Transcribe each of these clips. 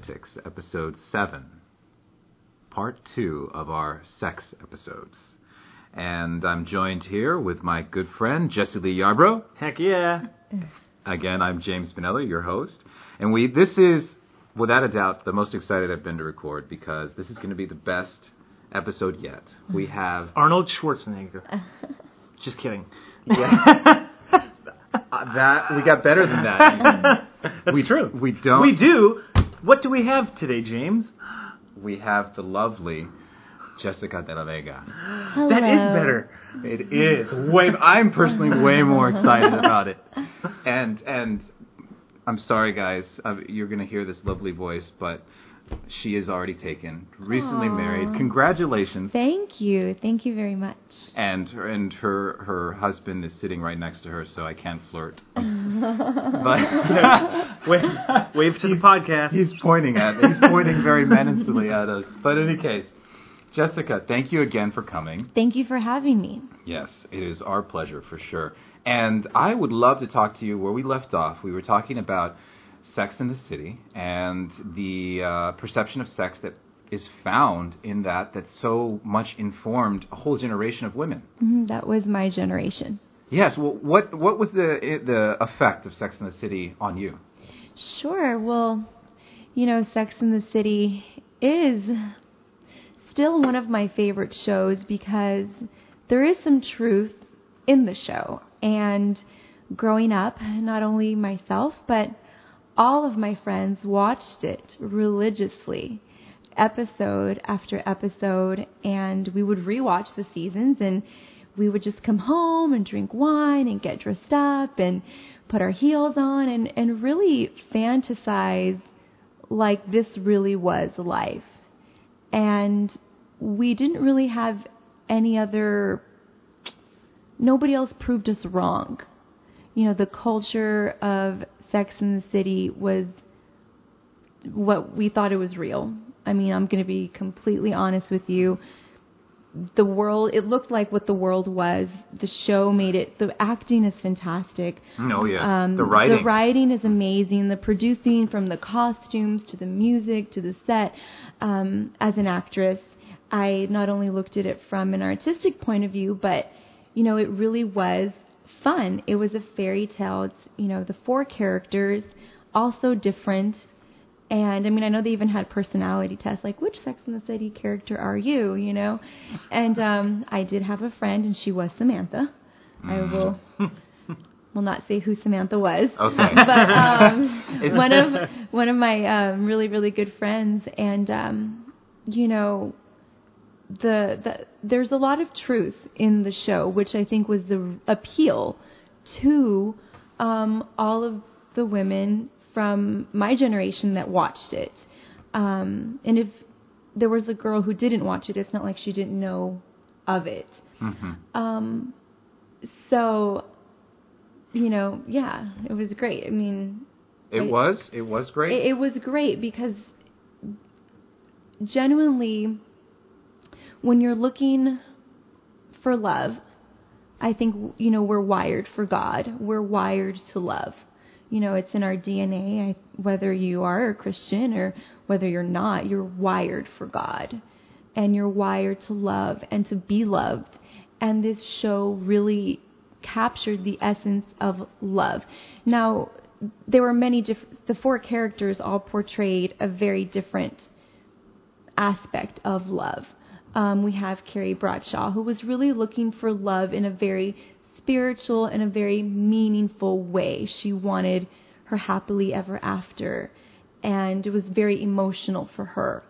Lunatics, episode 7, part 2 of our sex episodes. And I'm joined here with my good friend, Jesse Lee Yarbrough. Heck yeah. Again, I'm James Spinelli, your host. And we this is, without a doubt, the most excited I've been to record because this is going to be the best episode yet. We have Arnold Schwarzenegger. Just kidding. yeah, uh, that we got better than that. That's we, true. We don't. We do. What do we have today, James? We have the lovely Jessica de la Vega. That is better. It is way. I'm personally way more excited about it, and and I'm sorry, guys. Uh, you're gonna hear this lovely voice, but she is already taken, recently Aw. married. Congratulations! Thank you. Thank you very much. And her and her her husband is sitting right next to her, so I can't flirt. but Wave, wave to the podcast. he's pointing at he's pointing very menacingly at us. But in any case, Jessica, thank you again for coming. Thank you for having me. Yes, it is our pleasure for sure. And I would love to talk to you where we left off. We were talking about Sex in the City and the uh, perception of sex that is found in that that so much informed a whole generation of women. Mhm, That was my generation. Yes. Well, what what was the the effect of Sex in the City on you? Sure. Well, you know, Sex in the City is still one of my favorite shows because there is some truth in the show. And growing up, not only myself, but all of my friends watched it religiously, episode after episode, and we would rewatch the seasons and we would just come home and drink wine and get dressed up and put our heels on and, and really fantasize like this really was life. And we didn't really have any other, nobody else proved us wrong. You know, the culture of Sex in the City was what we thought it was real. I mean, I'm going to be completely honest with you. The world, it looked like what the world was. The show made it, the acting is fantastic. Oh yes, Um, the writing. The writing is amazing. The producing, from the costumes to the music to the set. Um, as an actress, I not only looked at it from an artistic point of view, but you know, it really was fun. It was a fairy tale. It's you know, the four characters, also different. And I mean, I know they even had personality tests, like which Sex and the City character are you? You know, and um, I did have a friend, and she was Samantha. I will will not say who Samantha was. Okay. But um, one of one of my um, really really good friends, and um, you know, the, the there's a lot of truth in the show, which I think was the appeal to um, all of the women from my generation that watched it. Um, and if there was a girl who didn't watch it, it's not like she didn't know of it. Mhm. Um, so, you know, yeah, it was great. I mean, It I- was. It was great. it, it was great because genuinely, when you're looking for love, I think, you know, we're wired for God. We're wired to love. You know, it's in our DNA. Whether you are a Christian or whether you're not, you're wired for God. And you're wired to love and to be loved. And this show really captured the essence of love. Now, there were many different, the four characters all portrayed a very different aspect of love. Um, we have Carrie Bradshaw, who was really looking for love in a very spiritual and a very meaningful way. She wanted her happily ever after, and it was very emotional for her.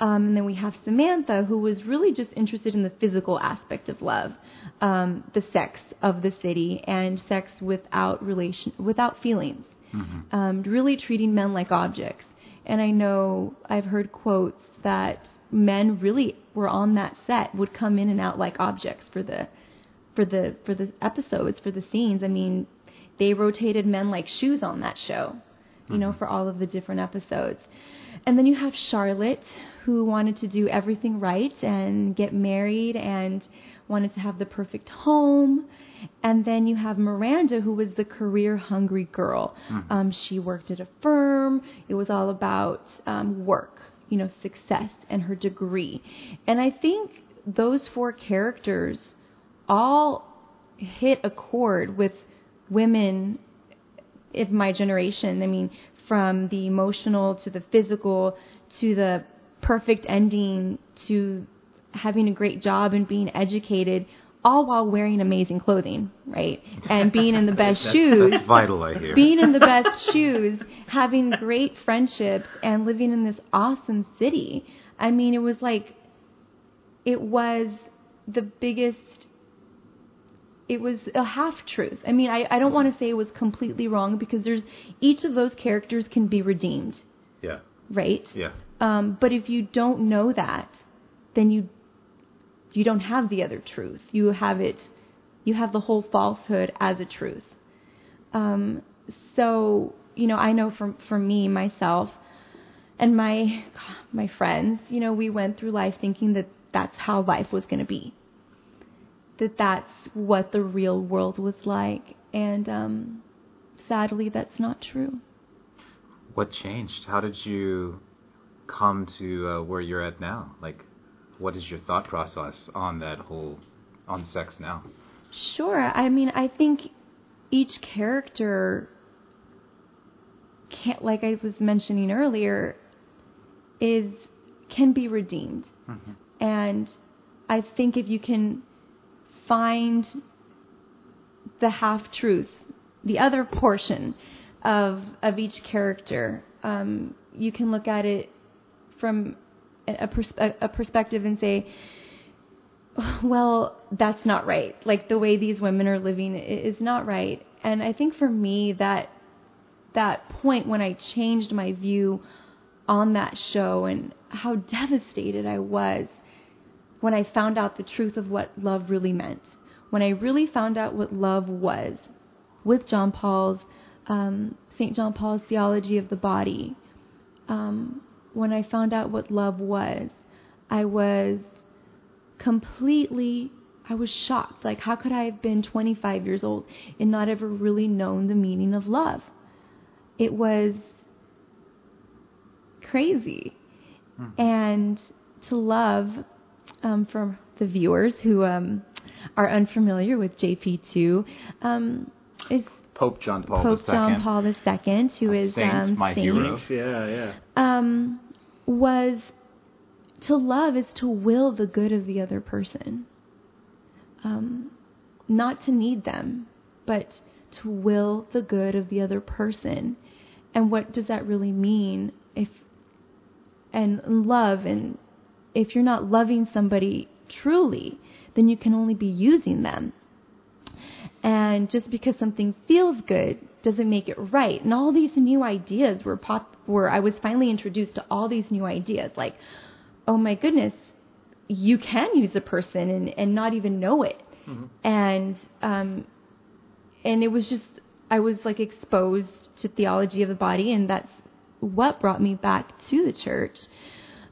Um, and then we have Samantha, who was really just interested in the physical aspect of love, um, the sex of the city, and sex without relation, without feelings, um, really treating men like objects. And I know I've heard quotes that men really were on that set would come in and out like objects for the for the for the episodes for the scenes. I mean, they rotated men like shoes on that show, you know, for all of the different episodes. And then you have Charlotte, who wanted to do everything right and get married and wanted to have the perfect home. And then you have Miranda, who was the career hungry girl. Um, she worked at a firm. It was all about um, work, you know, success and her degree. And I think those four characters all hit a chord with women of my generation. I mean, from the emotional to the physical to the perfect ending to having a great job and being educated all while wearing amazing clothing, right? And being in the best That's- shoes. That's vital, I hear. Being in the best shoes, having great friendships, and living in this awesome city. I mean, it was like, it was the biggest, it was a half truth. I mean, I, I don't want to say it was completely wrong because there's, each of those characters can be redeemed, yeah, right? yeah. Um, but if you don't know that, then you you don't have the other truth. You have it. You have the whole falsehood as a truth. Um, so you know, I know for for me myself and my my friends, you know, we went through life thinking that that's how life was going to be. That that's what the real world was like, and um, sadly, that's not true. What changed? How did you come to uh, where you're at now? Like, what is your thought process on that whole on sex now? Sure. I mean, I think each character can like I was mentioning earlier is can be redeemed. Mhm. And I think if you can find the half truth, the other portion of of each character, um, you can look at it from a, perspe- a perspective and say, well, that's not right. Like the way these women are living is not right. And I think for me that that point when I changed my view on that show and how devastated I was when I found out the truth of what love really meant. When I really found out what love was with John Paul's um, St. John Paul's theology of the body. Um, when I found out what love was, I was completely I was shocked. Like how could I have been 25 years old and not ever really known the meaning of love? It was crazy. And to love um, for the viewers who um, are unfamiliar with JP2 um, is Pope John Paul Pope II. John Paul II, who A is saint, um, my saint, hero. Yeah, yeah. um, was to love is to will the good of the other person. Um, not to need them, but to will the good of the other person. And what does that really mean? If and love and if you're not loving somebody truly, then you can only be using them. And just because something feels good doesn't make it right. And all these new ideas were pop were I was finally introduced to all these new ideas like, oh my goodness, you can use a person and, and not even know it. And um and it was just I was like exposed to theology of the body and that's what brought me back to the church.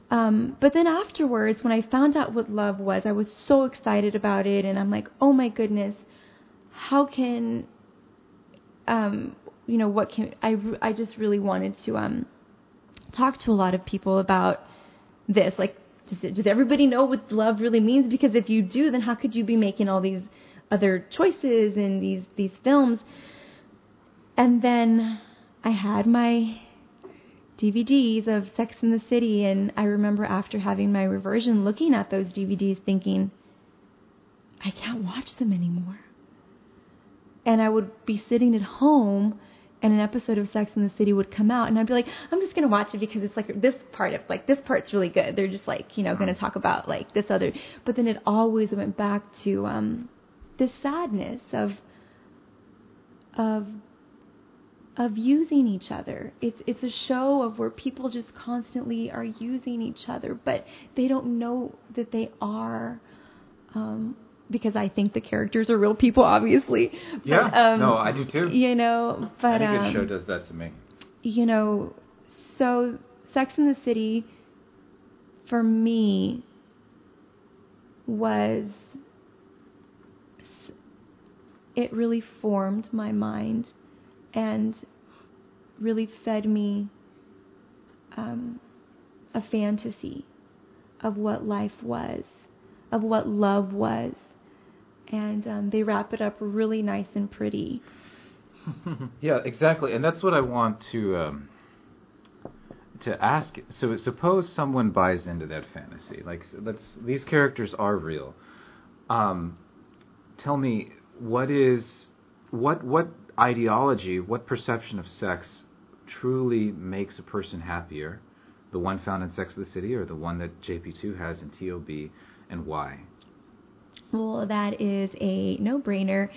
Um, but then afterwards, when I found out what love was, I was so excited about it, and I'm like, oh my goodness, how can, um, you know, what can I? I just really wanted to um, talk to a lot of people about this. Like, does, it, does everybody know what love really means? Because if you do, then how could you be making all these other choices in these these films? And then I had my DVDs of Sex in the City, and I remember after having my reversion looking at those DVDs thinking, I can't watch them anymore. And I would be sitting at home, and an episode of Sex in the City would come out, and I'd be like, I'm just gonna watch it because it's like this part of like this part's really good. They're just like you know gonna talk about like this other, but then it always went back to um, this sadness of of of using each other. It's it's a show of where people just constantly are using each other, but they don't know that they are. Um, because I think the characters are real people, obviously. But, Yeah. um, No, I do too. You know, but Any good um, show does that to me. you know, so Sex in the City for me was it really formed my mind and really fed me um, a fantasy of what life was, of what love was, and um, they wrap it up really nice and pretty. yeah, exactly, and that's what I want to um, to ask. So, suppose someone buys into that fantasy. Like, let's these characters are real. Um, tell me, what is what what ideology, what perception of sex truly makes a person happier? The one found in Sex of the City, or the one that JP2 has in TOB, and why? Well, that is a no brainer,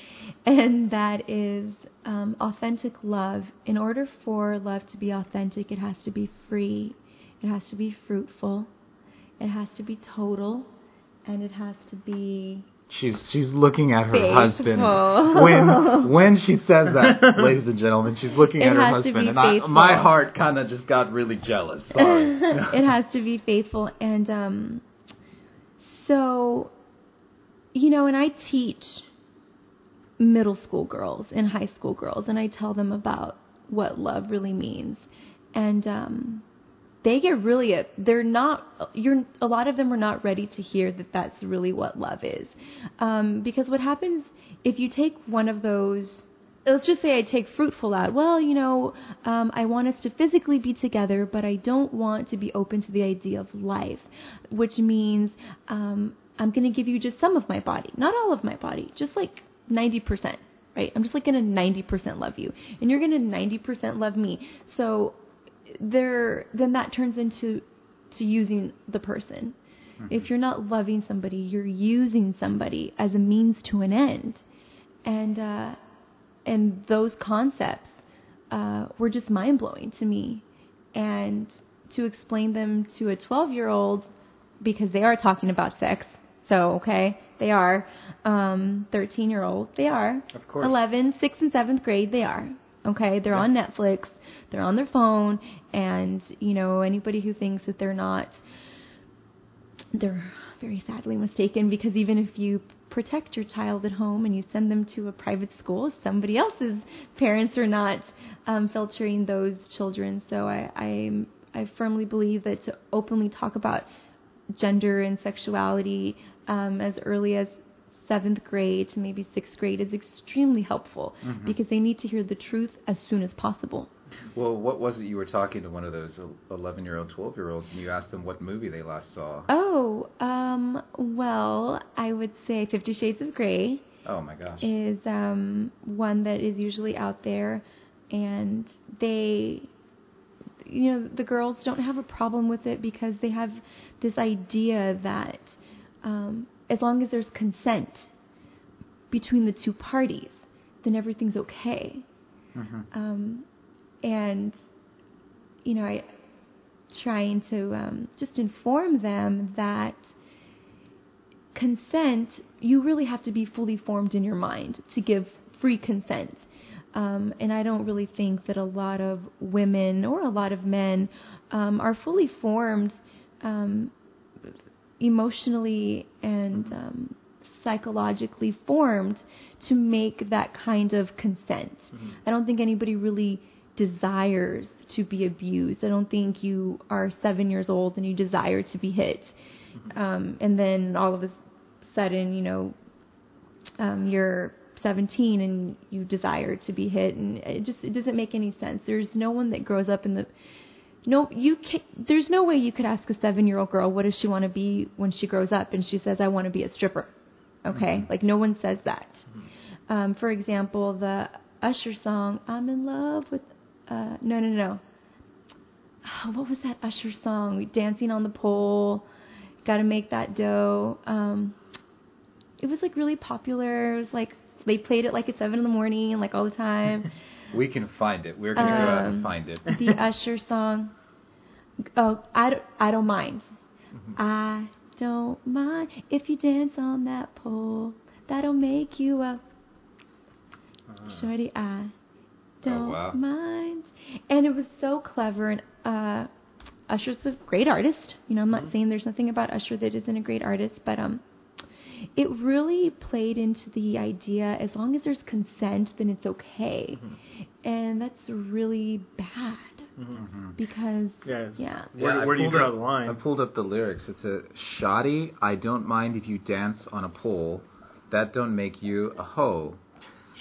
and that is um, authentic love. In order for love to be authentic, it has to be free, it has to be fruitful, it has to be total, and it has to be. She's she's looking at her Faithful. husband when when she says that, ladies and gentlemen. She's looking It at her husband, and I, my heart kind of just got really jealous. Sorry. it has to be faithful and um so you know and i teach middle school girls and high school girls and i tell them about what love really means and um they get really a, they're not you're a lot of them are not ready to hear that that's really what love is um because what happens if you take one of those let's just say I take fruitful out. Well, you know, um, I want us to physically be together, but I don't want to be open to the idea of life, which means um, I'm going to give you just some of my body, not all of my body, just like 90%, right? I'm just like going to 90% love you, and you're going to 90% love me. So there, then that turns into to using the person. If you're not loving somebody, you're using somebody as a means to an end, and uh, and those concepts uh, were just mind blowing to me. And to explain them to a 12 year old, because they are talking about sex, so okay, they are. Um, 13 year old, they are. Of course. 11, 6th, and 7th grade, they are. Okay, they're on Netflix, they're on their phone, and you know anybody who thinks that they're not, they're very sadly mistaken because even if you protect your child at home and you send them to a private school, somebody else's parents are not um, filtering those children. So I, I I firmly believe that to openly talk about gender and sexuality um, as early as seventh grade to maybe sixth grade is extremely helpful because they need to hear the truth as soon as possible. Well, what was it you were talking to one of those 11 year old, 12 year olds, and you asked them what movie they last saw? Oh, um, well, I would say Fifty Shades of Grey Oh my gosh. is um, one that is usually out there, and they, you know, the girls don't have a problem with it because they have this idea that um, as long as there's consent between the two parties, then everything's okay. Mhm. Um, and you know, I trying to um, just inform them that consent, you really have to be fully formed in your mind to give free consent. Um, and I don't really think that a lot of women or a lot of men um, are fully formed um, emotionally and um, psychologically formed to make that kind of consent. I don't think anybody really desires to be abused. I don't think you are seven years old and you desire to be hit. Um, and then all of a sudden, you know, um, you're 17 and you desire to be hit, and it just it doesn't make any sense. There's no one that grows up in the no you can there's no way you could ask a seven year old girl what does she want to be when she grows up? And she says i want to be a stripper. Okay? Like no one says that. Um, for example the usher song i'm in love with uh, no no no. What was that usher song? Dancing on the pole gotta make that dough. Um, it was like really popular. It was like they played it like at seven in the morning like all the time We can find it. We're going to go out and Um, find it. the Usher song. Oh, I don't, I don't mind. Mm-hmm. I don't mind if you dance on that pole. That'll make you a shorty. I don't Oh, wow. mind. And it was so clever. And uh, Usher's a great artist. You know, I'm Mm-hmm. not saying there's nothing about Usher that isn't a great artist, but um, it really played into the idea as long as there's consent, then it's okay. Mm-hmm. And that's really bad because Yeah. yeah. Where, I where do you draw up- the line? I pulled up the lyrics. It's a shoddy. I don't mind if you dance on a pole. That don't make you a hoe.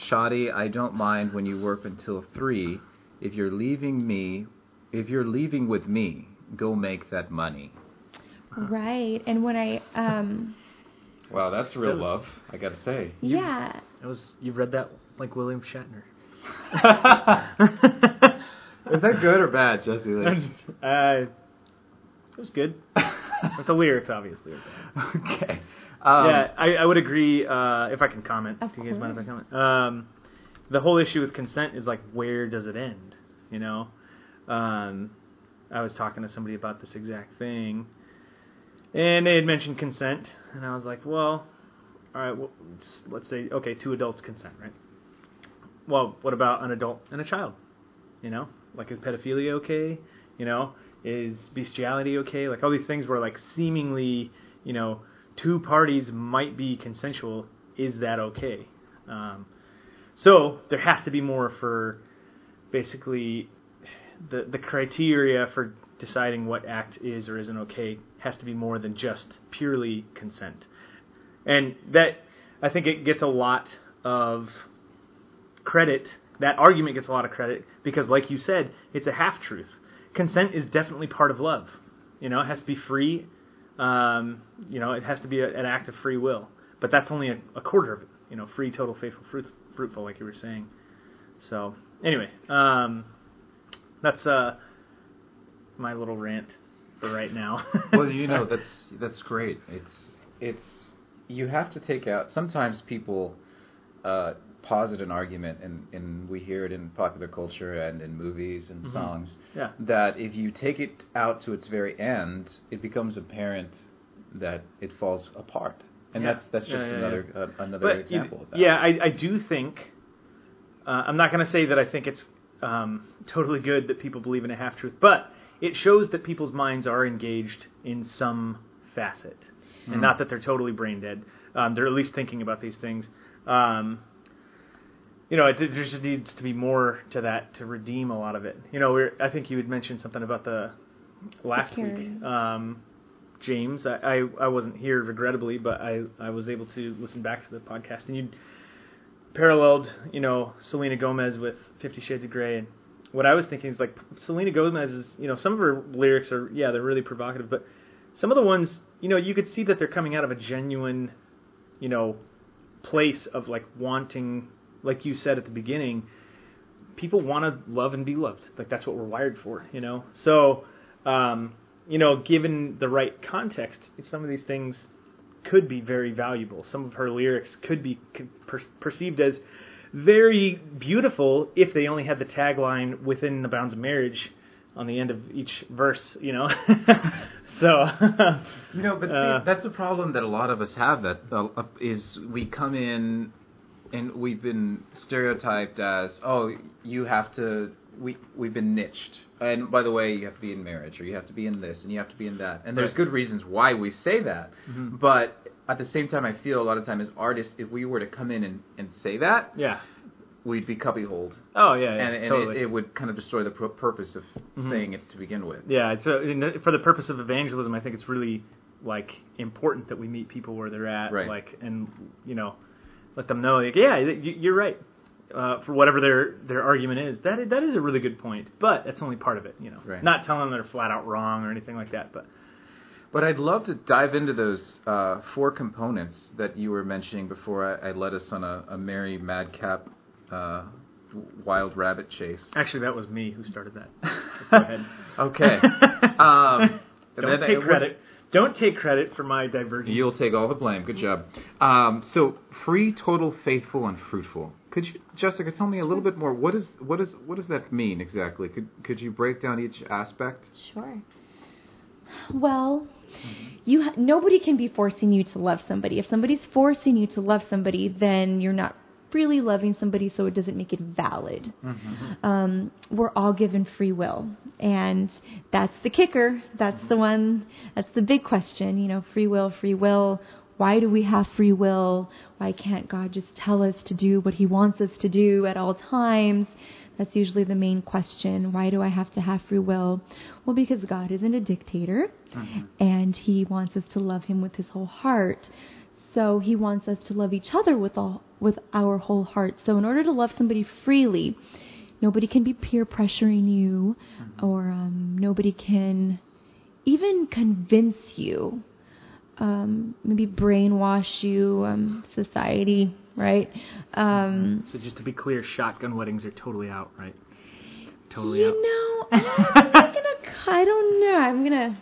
Shoddy. I don't mind when you work until three. If you're leaving me, if you're leaving with me, go make that money. right. And when I um Wow, that's real That was- love. I gotta say. yeah, That was you've read that like William Shatner. Is that good or bad, Jesse? Like, uh, it was good. But the lyrics obviously. Are bad. okay. Um, yeah, I, I would agree. Uh, if I can comment, Of do you guys mind if I comment? Um, the whole issue with consent is like, where does it end? You know, um, I was talking to somebody about this exact thing, and they had mentioned consent, and I was like, well, all right, well, let's, let's say okay, two adults consent, right? Well, what about an adult and a child? You know, like is pedophilia okay? You know, is bestiality okay? Like all these things where like seemingly, you know, two parties might be consensual. Is that okay? Um, so there has to be more for basically the the criteria for deciding what act is or isn't okay has to be more than just purely consent. And that I think it gets a lot of credit. That argument gets a lot of credit because, like you said, it's a half truth. Consent is definitely part of love. You know, it has to be free. Um, you know, it has to be a, an act of free will. But that's only a, a quarter of it. You know, free, total, faithful, fruit, fruitful, like you were saying. So, anyway, um, that's uh, my little rant for right now. well, you know that's that's great. It's it's you have to take out. Sometimes people uh, posit an argument, and and we hear it in popular culture and in movies and songs. Yeah. That if you take it out to its very end, it becomes apparent that it falls apart, and Yeah. that's that's just Yeah, yeah, another Uh, another But, example you- of that. Yeah, I, I do think. Uh, I'm not going to say that I think it's um, totally good that people believe in a half truth, but it shows that people's minds are engaged in some facet, Hmm. and not that they're totally brain dead. Um, they're at least thinking about these things. Um, you know, it, there just needs to be more to that to redeem a lot of it. You know, we're, I think you had mentioned something about the last week. Um, James, I, I, I wasn't here regrettably, but I, I was able to listen back to the podcast, and you paralleled, you know, Selena Gomez with Fifty Shades of Grey, and what I was thinking is like Selena Gomez is, you know, some of her lyrics are, yeah, they're really provocative, but some of the ones, you know, you could see that they're coming out of a genuine, you know, place of like wanting, like you said at the beginning, people want to love and be loved. Like that's what we're wired for, you know. So, um, you know, given the right context, some of these things could be very valuable. Some of her lyrics could be per- perceived as very beautiful if they only had the tagline within the bounds of marriage on the end of each verse, you know. so, You know, but see, Uh, that's a problem that a lot of us have. That uh, uh, is, we come in and we've been stereotyped as, oh, you have to. We we've been niched. And by the way, you have to be in marriage, or you have to be in this, and you have to be in that. And there's Right. good reasons why we say that. Mhm. But at the same time, I feel a lot of time as artists, if we were to come in and, and say that, yeah. we'd be cubbyholed, Oh yeah, yeah and, and totally. it, it would kind of destroy the pur- purpose of Mhm. saying it to begin with. Yeah, in, for the purpose of evangelism, I think it's really like important that we meet people where they're at, Right. like, and you know, let them know, like, yeah, you- you're right. Uh, for whatever their their argument is, that that is a really good point, but that's only part of it, you know. Right. Not telling them they're flat out wrong or anything like that, but But I'd love to dive into those uh, four components that you were mentioning before I, I led us on a, a merry madcap uh, wild rabbit chase. actually, that was me who started that. Go ahead. Okay. Um, Don't that- take it credit. Don't take credit for my divergence. You'll take all the blame. Good job. Um, so, free, total, faithful, and fruitful. Could you, Jessica, tell me a little bit more? What is what is what does that mean exactly? Could could you break down each aspect? Sure. Well, you ha- nobody can be forcing you to love somebody. If somebody's forcing you to love somebody, then you're not really loving somebody, so it doesn't make it valid. Um, we're all given free will, and that's the kicker. That's the one. That's the big question. You know, free will, free will. why do we have free will? Why can't God just tell us to do what He wants us to do at all times? That's usually the main question. Why do I have to have free will? Well, because God isn't a dictator Mhm. and He wants us to love Him with His whole heart. So He wants us to love each other with all with our whole heart. So in order to love somebody freely, nobody can be peer pressuring you, or um, nobody can even convince you, um, maybe brainwash you, um, society, right? Um, So just to be clear, shotgun weddings are totally out, right? Totally out. you know, I'm gonna, I don't know, I'm gonna,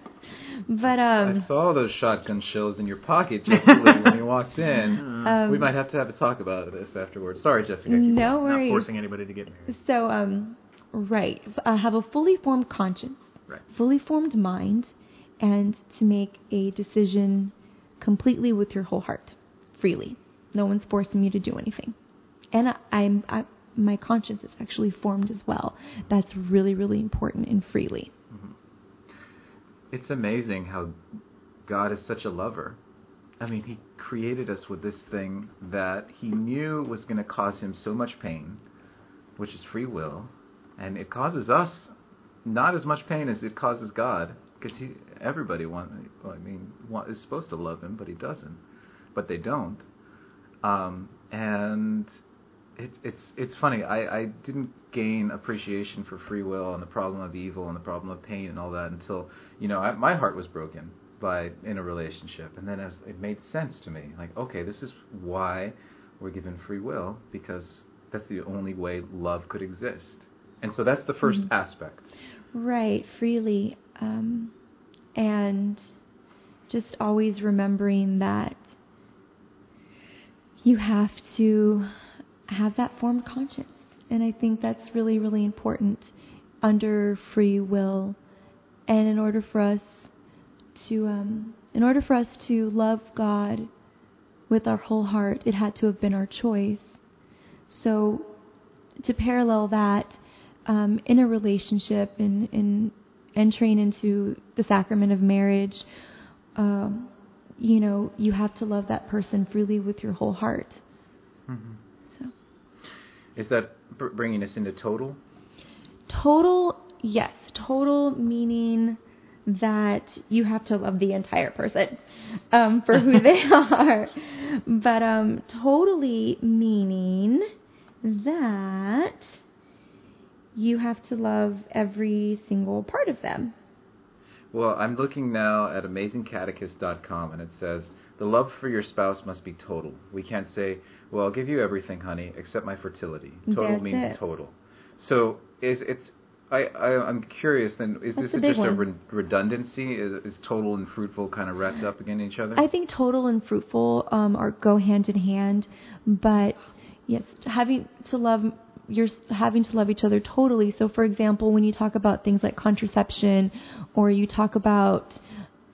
but um, I saw those shotgun shells in your pocket, Jessica, when you walked in. um, we might have to have a talk about this afterwards. Sorry, Jessica. keep no Not worries. forcing anybody to get married. So, um, right, uh, have a fully formed conscience, Right. fully formed mind, and to make a decision completely with your whole heart, freely. No one's forcing you to do anything, and I, I'm I, my conscience is actually formed as well. That's really really important and freely. Mm-hmm. It's amazing how God is such a lover. I mean, He created us with this thing that He knew was going to cause Him so much pain, which is free will, and it causes us not as much pain as it causes God, because He everybody want, well, I mean, want, is supposed to love Him, but He doesn't, but they don't, um, and it's it's it's funny. I, I didn't gain appreciation for free will and the problem of evil and the problem of pain and all that until you know I, my heart was broken by in a relationship, and then as it made sense to me. Like, okay, this is why we're given free will because that's the only way love could exist. And so that's the 1st aspect. Right, freely, um, and just always remembering that you have to have that formed conscience. And I think that's really, really important under free will. And in order for us to, um, in order for us to love God with our whole heart, it had to have been our choice. So, to parallel that, um, in a relationship, in, in entering into the sacrament of marriage, um, you know, you have to love that person freely with your whole heart. So. Is that bringing us into total? Total, yes. Total meaning that you have to love the entire person um, for who they are. But um, totally meaning that you have to love every single part of them. Well, I'm looking now at amazingcatechist.com and it says the love for your spouse must be total. We can't say, "Well, I'll give you everything, honey, except my fertility." Total That's means it. total. So, is it's I, I I'm curious then is That's this a just a re- redundancy? Is, is total and fruitful kind of wrapped up against each other? I think total and fruitful um, are go hand in hand, but yes, having to love you're having to love each other totally. So, for example, when you talk about things like contraception, or you talk about,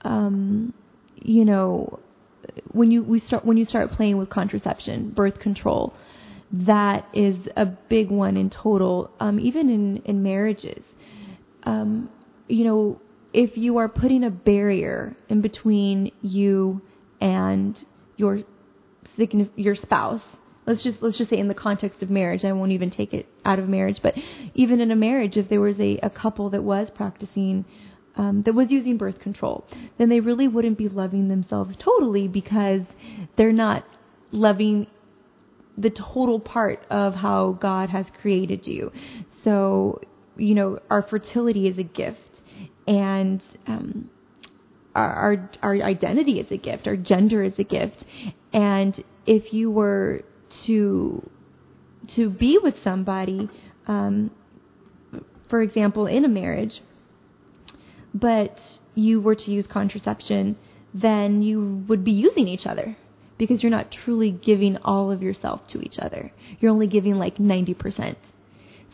um, you know, when you we start when you start playing with contraception, birth control, that is a big one in total. Um, even in in marriages, um, you know, if you are putting a barrier in between you and your your spouse, let's just let's just say in the context of marriage, I won't even take it out of marriage, but even in a marriage, if there was a, a couple that was practicing um, that was using birth control, then they really wouldn't be loving themselves totally because they're not loving the total part of how God has created you. So, you know, our fertility is a gift, and um, our, our our identity is a gift, our gender is a gift, and if you were to to be with somebody, um, for example, in a marriage, but you were to use contraception, then you would be using each other because you're not truly giving all of yourself to each other. You're only giving like 90%.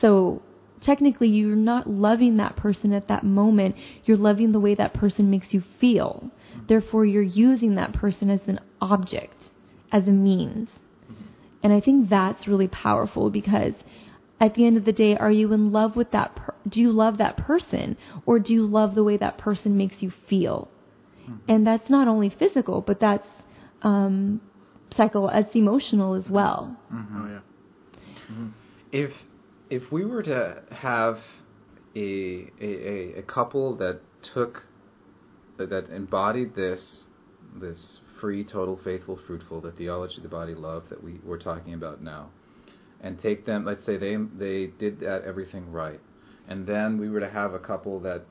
So technically, you're not loving that person at that moment. You're loving the way that person makes you feel. Therefore, you're using that person as an object, as a means. And I think that's really powerful because at the end of the day, are you in love with that? Per- do you love that person, or do you love the way that person makes you feel? Mm-hmm. And that's not only physical, but that's um, cycle. It's emotional as well. Mm-hmm. Oh yeah. Mm-hmm. If if we were to have a a, a, a couple that took that embodied this this free, total, faithful, fruitful, the theology, of the body, love that we we're talking about now, and take them. Let's say they they did that everything right, and then we were to have a couple that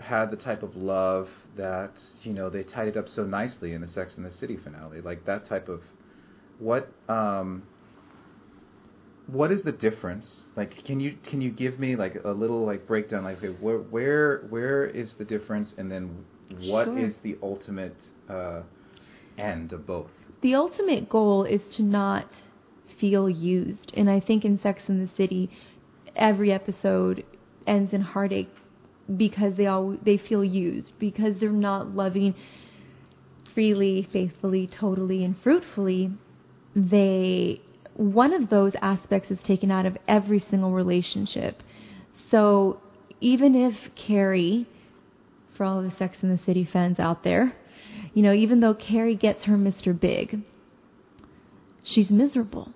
had the type of love that you know they tied it up so nicely in the Sex and the City finale, like that type of what um, what is the difference? Like, can you can you give me like a little like breakdown? Like, okay, where where where is the difference, and then what is Sure. the ultimate uh, end of both? the ultimate goal is to not feel used. And I think in Sex and the City, every episode ends in heartache because they all they feel used because they're not loving freely, faithfully, totally, and fruitfully. They one of those aspects is taken out of every single relationship. So even if Carrie, for all the Sex and the City fans out there, you know, even though Carrie gets her Mr. Big, she's miserable.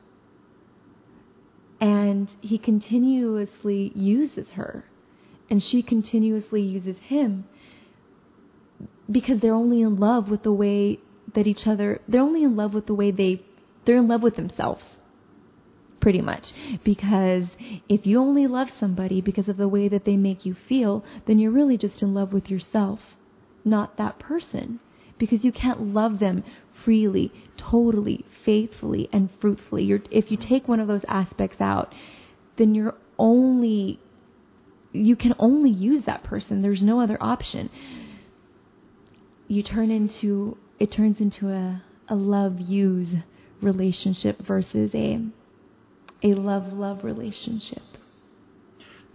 And he continuously uses her, and she continuously uses him because they're only in love with the way that each other, they're only in love with the way they, they're in love with themselves. Pretty much. Because if you only love somebody because of the way that they make you feel, then you're really just in love with yourself, not that person because you can't love them freely, totally, faithfully, and fruitfully. You're, if you take one of those aspects out, then you're only you can only use that person. There's no other option. You turn into it turns into a a love use relationship versus a a love love relationship.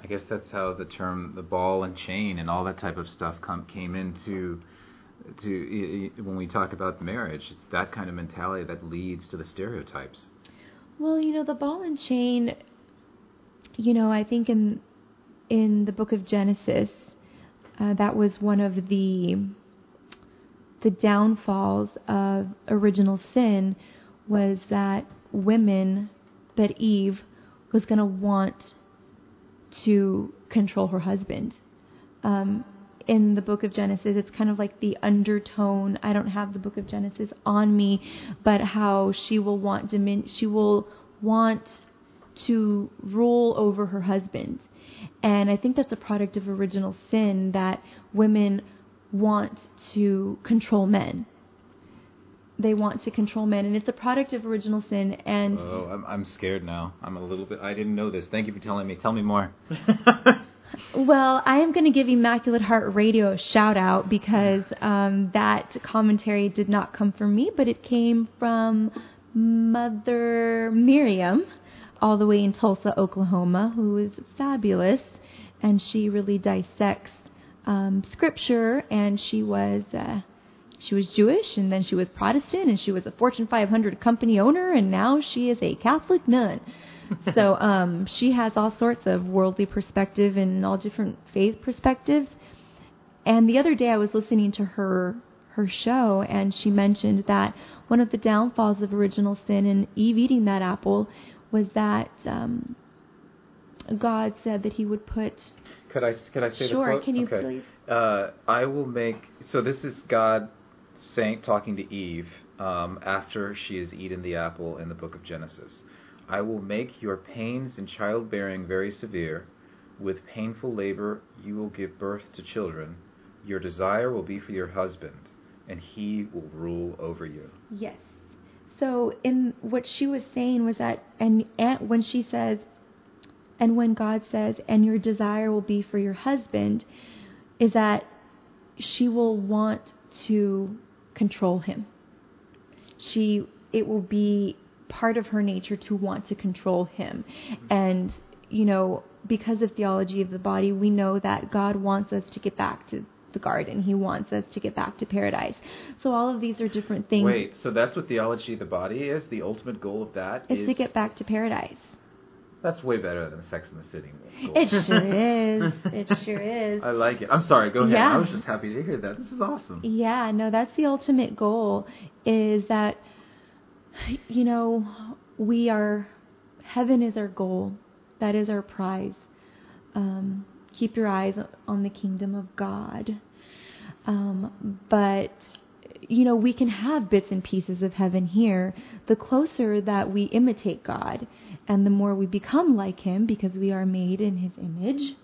I guess that's how the term the ball and chain and all that type of stuff come came into to when we talk about marriage. It's that kind of mentality that leads to the stereotypes. Well, you know, the ball and chain, you know, I think in in the book of Genesis, uh, that was one of the the downfalls of original sin was that women, but Eve was going to want to control her husband. Um, in the book of Genesis, it's kind of like the undertone. I don't have the book of Genesis on me, but how she will want domin- she will want to rule over her husband. And I think that's a product of original sin that women want to control men. They want to control men, and it's a product of original sin. And Oh, I'm, I'm scared now. I'm a little bit. I didn't know this. Thank you for telling me. Tell me more. Well, I am going to give Immaculate Heart Radio a shout out because um, that commentary did not come from me, but it came from Mother Miriam, all the way in Tulsa, Oklahoma, who is fabulous, and she really dissects um, scripture. And she was uh, she was Jewish, and then she was Protestant, and she was a Fortune 500 company owner, and now she is a Catholic nun so um, she has all sorts of worldly perspective and all different faith perspectives. And the other day I was listening to her her show, and she mentioned that one of the downfalls of original sin and Eve eating that apple was that um, God said that He would put. Could I could I say Sure, the quote? can you okay. please? Uh, I will make. So this is God saying, talking to Eve um, after she has eaten the apple in the book of Genesis. I will make your pains in childbearing very severe. With painful labor you will give birth to children. Your desire will be for your husband, and he will rule over you. Yes. So in what she was saying was that, and, and when she says, and when God says, and your desire will be for your husband, is that she will want to control him. She, it will be part of her nature to want to control him. And, you know, because of theology of the body, we know that God wants us to get back to the garden. He wants us to get back to paradise. So all of these are different things. Wait, so that's what theology of the body is? The ultimate goal of that is is to get back to paradise. That's way better than Sex in the City. goal. It sure is. It sure is. I like it. I'm sorry. Go ahead. Yeah. I was just happy to hear that. This is awesome. Yeah, no, that's the ultimate goal is that you know, we are heaven is our goal. That is our prize. Um, keep your eyes on the kingdom of God. Um, but you know, we can have bits and pieces of heaven here. The closer that we imitate God and the more we become like him because we are made in his image,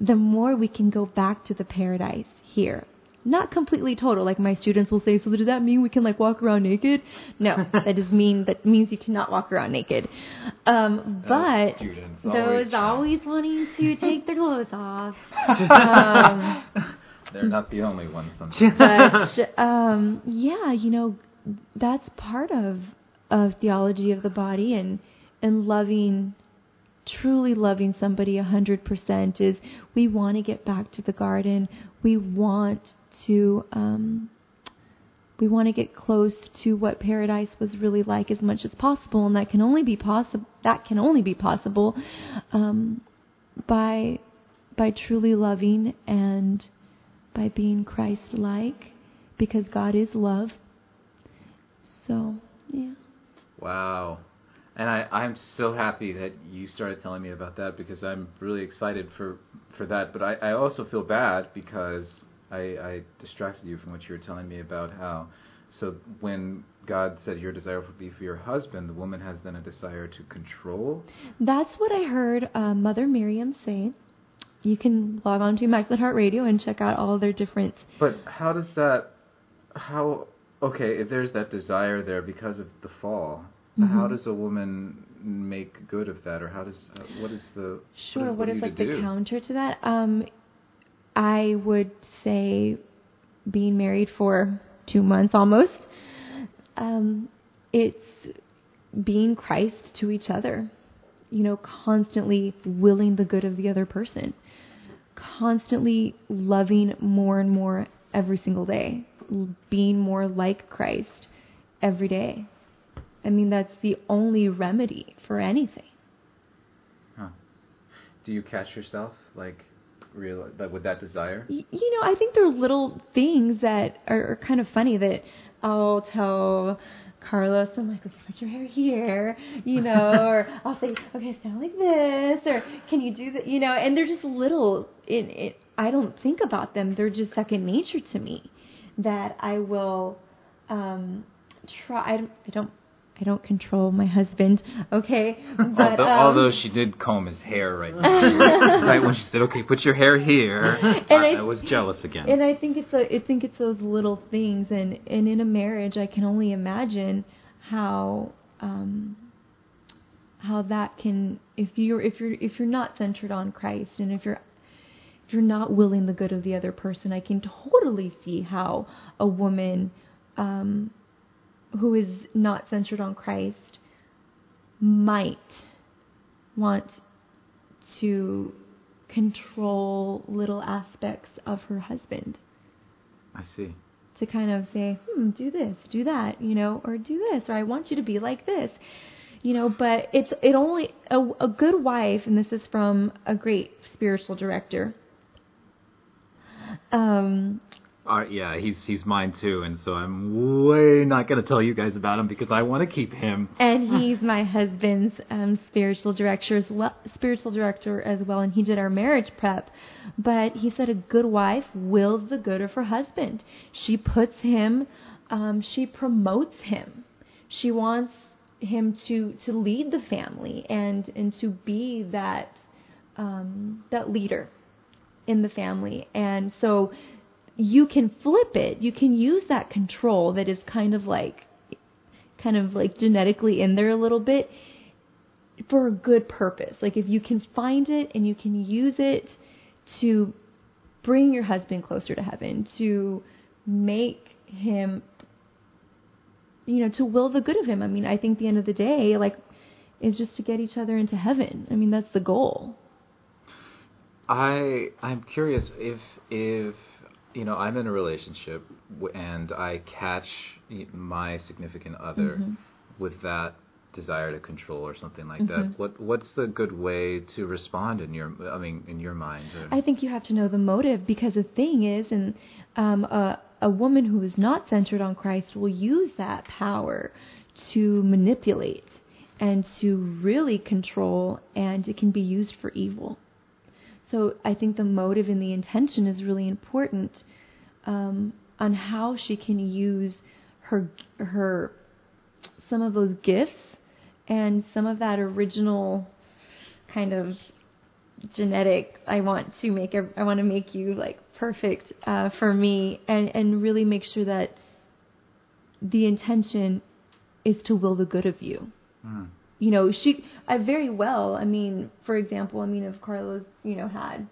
the more we can go back to the paradise here. Not completely total, like my students will say. So does that mean we can like walk around naked? No, that does mean that means you cannot walk around naked. Um, but always those try. always wanting to take their clothes off. Um, They're not the only ones. Sometimes. but um, yeah, you know, that's part of of theology of the body and and loving, truly loving somebody a hundred percent is we want to get back to the garden. We want to um, we want to get close to what paradise was really like as much as possible, and that can only be possible. That can only be possible um, by by truly loving and by being Christ like because God is love. So, yeah. Wow. And I, I'm so happy that you started telling me about that because I'm really excited for, for that. But I, I also feel bad because I, I distracted you from what you were telling me about how. So when God said your desire would be for your husband, the woman has then a desire to control. That's what I heard uh, Mother Miriam say. You can log on to Immaculate Heart Radio and check out all their different. But how does that? How? Okay, if there's that desire there because of the fall, how Mhm. does a woman make good of that, or how does? Uh, what is the? Sure, what, what are is like to the counter to that? Um, I would say being married for two months almost. Um, it's being Christ to each other. You know, constantly willing the good of the other person, constantly loving more and more every single day, being more like Christ every day. I mean, that's the only remedy for anything. Huh. Do you catch yourself like real like, with that desire? You know, I think there are little things that are, are kind of funny that I'll tell Carlos, I'm like, okay, put your hair here, you know, or I'll say, okay, sound like this, or can you do that, you know, and they're just little. It, it, I don't think about them; they're just second nature to me. That I will um, try. I don't. I don't. I don't control my husband, okay? But although, um, although she did comb his hair right now, right when she said, "Okay, put your hair here," And I, I- I was jealous again. And I think it's a, I think it's those little things, and and in a marriage, I can only imagine how um, how that can if you're if you're if you're not centered on Christ, and if you're if you're not willing the good of the other person, I can totally see how a woman um, who is not centered on Christ might want to control little aspects of her husband I see. to kind of say, hmm, do this, do that, you know, or do this, or I want you to be like this, you know. But it's it only a, a good wife, and this is from a great spiritual director. Um, Uh, yeah, he's he's mine too, and so I'm way not going to tell you guys about him because I want to keep him. and he's my husband's um, spiritual director as well, spiritual director as well, and he did our marriage prep. But he said a good wife wills the good of her husband. She puts him, um, she promotes him. She wants him to to lead the family and and to be that um, that leader in the family. And so you can flip it. You can use that control that is kind of like kind of like genetically in there a little bit for a good purpose. Like if you can find it and you can use it to bring your husband closer to heaven, to make him you know, to will the good of him. I mean, I think the end of the day like is just to get each other into heaven. I mean, that's the goal. I I'm curious if if you know I'm in a relationship and I catch my significant other Mhm. with that desire to control or something like Mm-hmm. that, what what's the good way to respond in your I mean in your mind? or- I think you have to know the motive because the thing is, and um, a, a woman who is not centered on Christ will use that power to manipulate and to really control, and it can be used for evil. So I think the motive and the intention is really important um, on how she can use her her some of those gifts and some of that original kind of genetic i want to make i want to make you like perfect uh, for me and and really make sure that the intention is to will the good of you Mm. You know she i very well i mean for example i mean if carlos you know had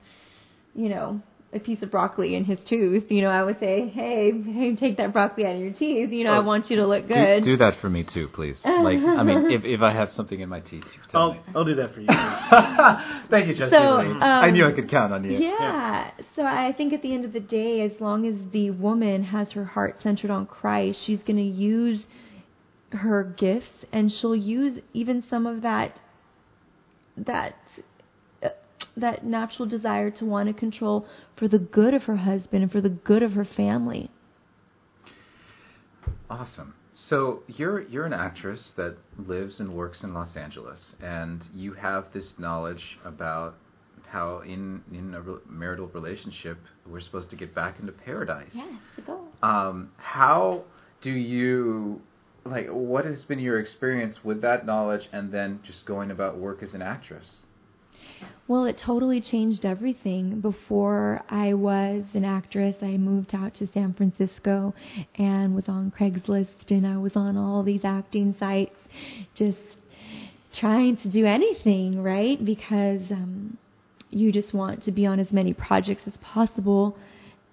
you know a piece of broccoli in his tooth you know i would say hey hey take that broccoli out of your teeth you know i Oh, want you to look good do that for me too, please. Like, I mean, if, if I have something in my teeth, you tell I'll me. I'll do that for you. Thank you, Jesse. So, um, I knew I could count on you. Yeah. So I think at the end of the day, as long as the woman has her heart centered on Christ, she's going to use her gifts and she'll use even some of that that uh, that natural desire to want to control for the good of her husband and for the good of her family. Awesome. So you're you're an actress that lives and works in Los Angeles, and you have this knowledge about how in in a re- marital relationship we're supposed to get back into paradise. the goal. Um, how do you like? What has been your experience with that knowledge, and then just going about work as an actress? Well, it totally changed everything. Before I was an actress, I moved out to San Francisco and was on Craigslist and I was on all these acting sites just trying to do anything, right? Because um, you just want to be on as many projects as possible.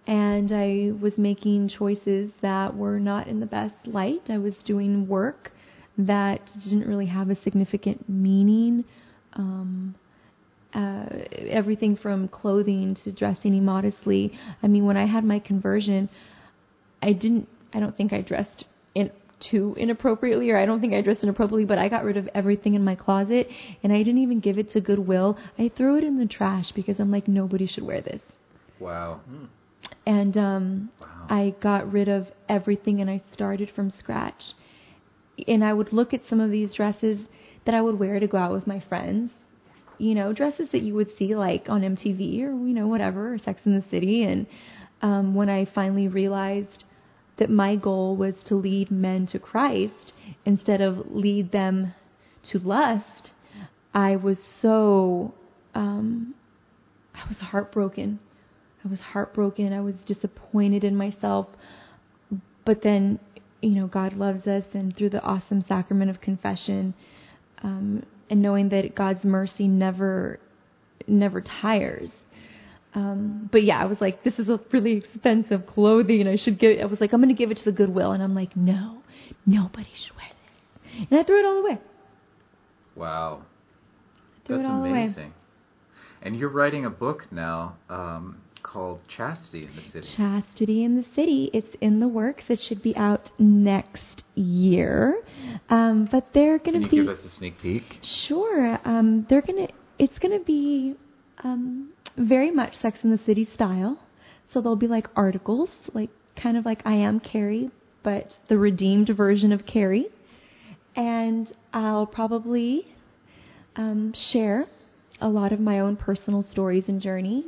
And I was making choices that were not in the best light. I was doing work that didn't really have a significant meaning. Um, uh, everything from clothing to dressing immodestly. I mean, when I had my conversion, I didn't. I don't think I dressed in too inappropriately, or I don't think I dressed inappropriately. But I got rid of everything in my closet, and I didn't even give it to Goodwill. I threw it in the trash because I'm like, nobody should wear this. Wow. And um, Wow. I got rid of everything, and I started from scratch. And I would look at some of these dresses that I would wear to go out with my friends you know, dresses that you would see like on MTV or you know whatever, or Sex in the City. And um, when I finally realized that my goal was to lead men to Christ instead of lead them to lust, I was so um, I was heartbroken. I was heartbroken. I was disappointed in myself. But then, you know, God loves us, and through the awesome sacrament of confession, um, and knowing that God's mercy never never tires. Um, but yeah, I was like, this is a really expensive clothing. I should give. I was like, I'm going to give it to the Goodwill, and I'm like, no, nobody should wear this, and I threw it all away. Wow. Threw That's it all away. amazing. And you're writing a book now um, called Chastity in the City. Chastity in the City. It's in the works. It should be out next year, um, but they're going Can to you be give us a sneak peek? Sure. Um, they're gonna. It's gonna be um, very much Sex in the City style. So there'll be like articles, like kind of like I am Carrie, but the redeemed version of Carrie. And I'll probably um, share a lot of my own personal stories and journeys,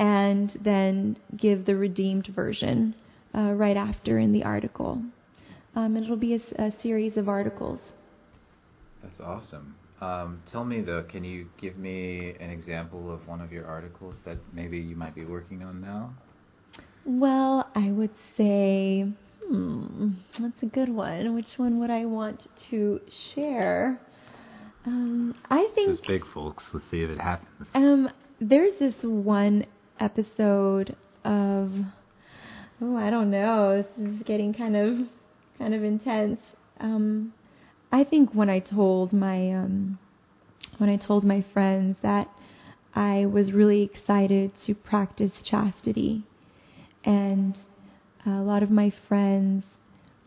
and then give the redeemed version uh, right after in the article. Um, and it'll be a series of articles. That's awesome. Um, tell me though, can you give me an example of one of your articles that maybe you might be working on now? Well, I would say, hmm, that's a good one. Which one would I want to share? Um, I think. This big, folks. Let's see if it happens. um, there's this one episode of, oh, I don't know. This is getting kind of, kind of intense. Um, I think when I told my, um, when I told my friends that I was really excited to practice chastity and a lot of my friends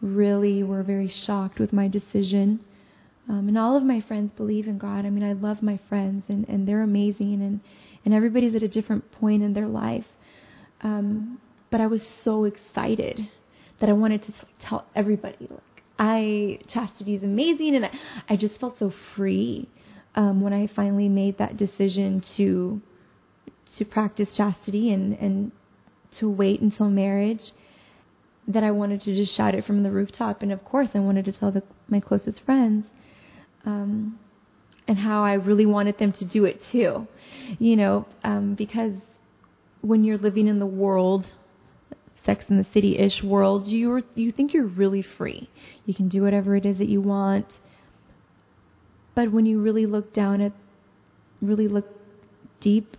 really were very shocked with my decision. Um, and all of my friends believe in God. I mean, I love my friends, and, and they're amazing, and, and everybody's at a different point in their life. Um, but I was so excited that I wanted to tell everybody, like, I chastity is amazing, and I, I just felt so free um, when I finally made that decision to to practice chastity and and to wait until marriage that I wanted to just shout it from the rooftop. And of course, I wanted to tell the, my closest friends, um, and how I really wanted them to do it too. You know, um, because when you're living in the world, Sex in the City-ish world, you you think you're really free. You can do whatever it is that you want. But when you really look down at, really look deep,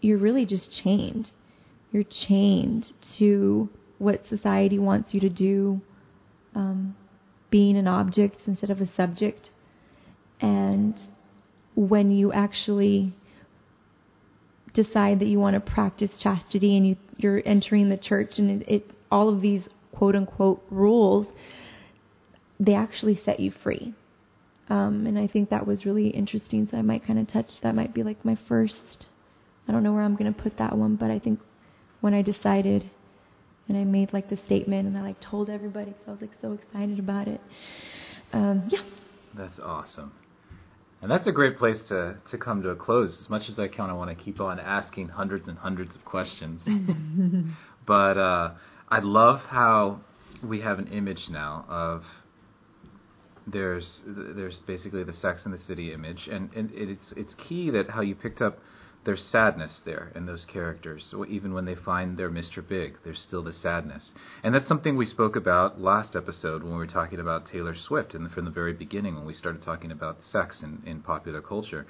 you're really just chained. You're chained to what society wants you to do, um, being an object instead of a subject. And when you actually decide that you want to practice chastity and you, you're entering the church and it, it all of these quote unquote rules, they actually set you free. Um, and I think that was really interesting. So I might kind of touch that. Might be like my first. I don't know where I'm going to put that one, but I think when I decided and I made like the statement and I like told everybody because I was like so excited about it. Um, yeah. That's awesome. And that's a great place to, to come to a close. As much as I kind of want to keep on asking hundreds and hundreds of questions, but uh, I love how we have an image now of there's there's basically the Sex and the City image, and, and it's it's key that how you picked up there's sadness there in those characters. Even when they find their Mr. Big, there's still the sadness. And that's something we spoke about last episode when we were talking about Taylor Swift, and from the very beginning when we started talking about sex in, in popular culture.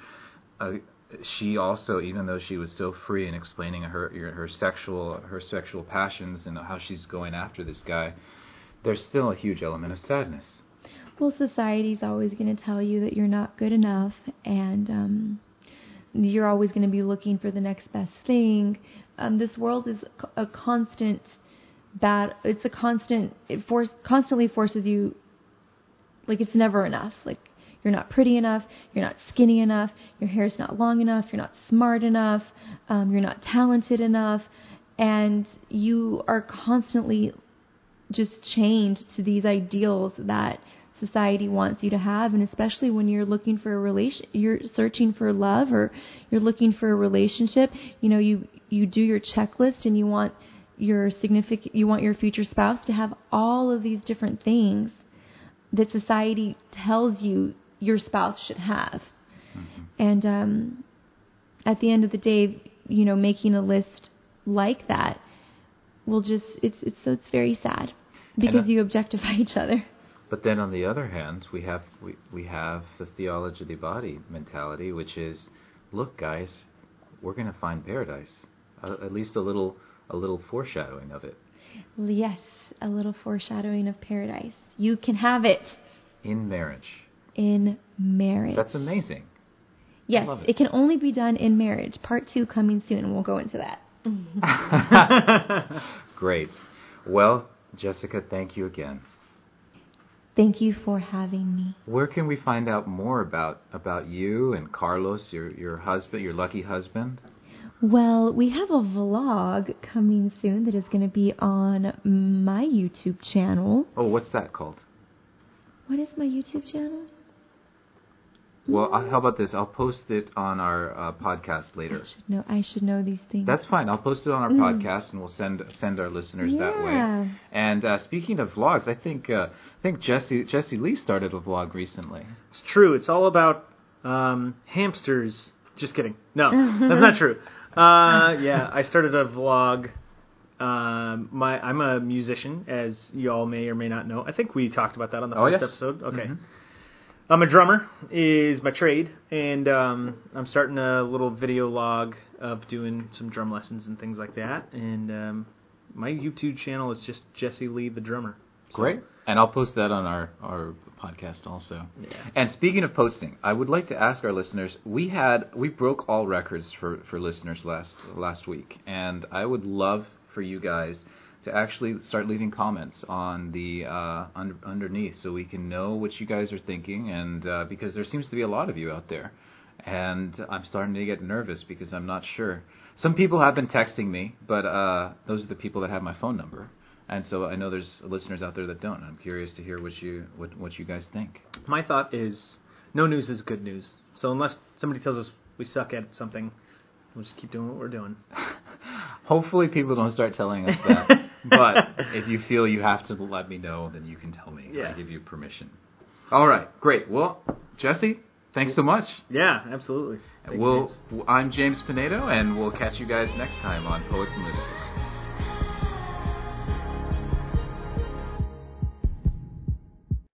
Uh, she also, even though she was so free in explaining her her sexual her sexual passions and how she's going after this guy, there's still a huge element of sadness. Well, society's always going to tell you that you're not good enough, and um, you're always going to be looking for the next best thing. Um, this world is a constant bad. It's a constant. It force constantly forces you. Like it's never enough. Like you're not pretty enough. You're not skinny enough. Your hair's not long enough. You're not smart enough. Um, you're not talented enough, and you are constantly just chained to these ideals that society wants you to have and especially when you're looking for a relation you're searching for love or you're looking for a relationship you know you you do your checklist and you want your significant you want your future spouse to have all of these different things that society tells you your spouse should have mm-hmm. and um at the end of the day you know making a list like that will just it's it's so it's very sad because you objectify each other but then on the other hand, we have we, we have the theology of the body mentality, which is, look, guys, we're going to find paradise. Uh, at least a little a little foreshadowing of it. Yes, a little foreshadowing of paradise. You can have it in marriage. In marriage. That's amazing. Yes, it. it. can only be done in marriage. Part two coming soon, and we'll go into that. Great. Well, Jessica, thank you again. Thank you for having me. Where can we find out more about about you and Carlos, your your husband, your lucky husband? Well, we have a vlog coming soon that is going to be on my YouTube channel. Oh, what's that called? What is my YouTube channel? Well, how about this? I'll post it on our uh, podcast later. I should know. I should know these things. That's fine. I'll post it on our mm. podcast, and we'll send send our listeners yeah. that way. And uh, speaking of vlogs, I think uh, I think Jesse Jesse Lee started a vlog recently. It's true. It's all about um, hamsters. Just kidding. No, that's not true. Uh, yeah, I started a vlog. Um, my I'm a musician, as you all may or may not know. I think we talked about that on the oh, first yes. episode. Okay. Mm-hmm. I'm a drummer is my trade, and um, I'm starting a little video log of doing some drum lessons and things like that. And um, my YouTube channel is just Jesse Lee the drummer. So, Great, and I'll post that on our our podcast also. Yeah. And speaking of posting, I would like to ask our listeners. We had we broke all records for for listeners last last week, and I would love for you guys to actually start leaving comments on the uh, un- underneath, so we can know what you guys are thinking, and uh, because there seems to be a lot of you out there, and I'm starting to get nervous because I'm not sure. Some people have been texting me, but uh, those are the people that have my phone number. And so I know there's listeners out there that don't. I'm curious to hear what you what what you guys think. My thought is, no news is good news. So unless somebody tells us we suck at something, we'll just keep doing what we're doing. Hopefully, people don't start telling us that. But if you feel you have to let me know, then you can tell me. I give you permission. All right, great. Well, Jesse, thanks so much. Yeah, absolutely. Thank We'll, James. I'm James Pinedo, and we'll catch you guys next time on Poets and Lunatics.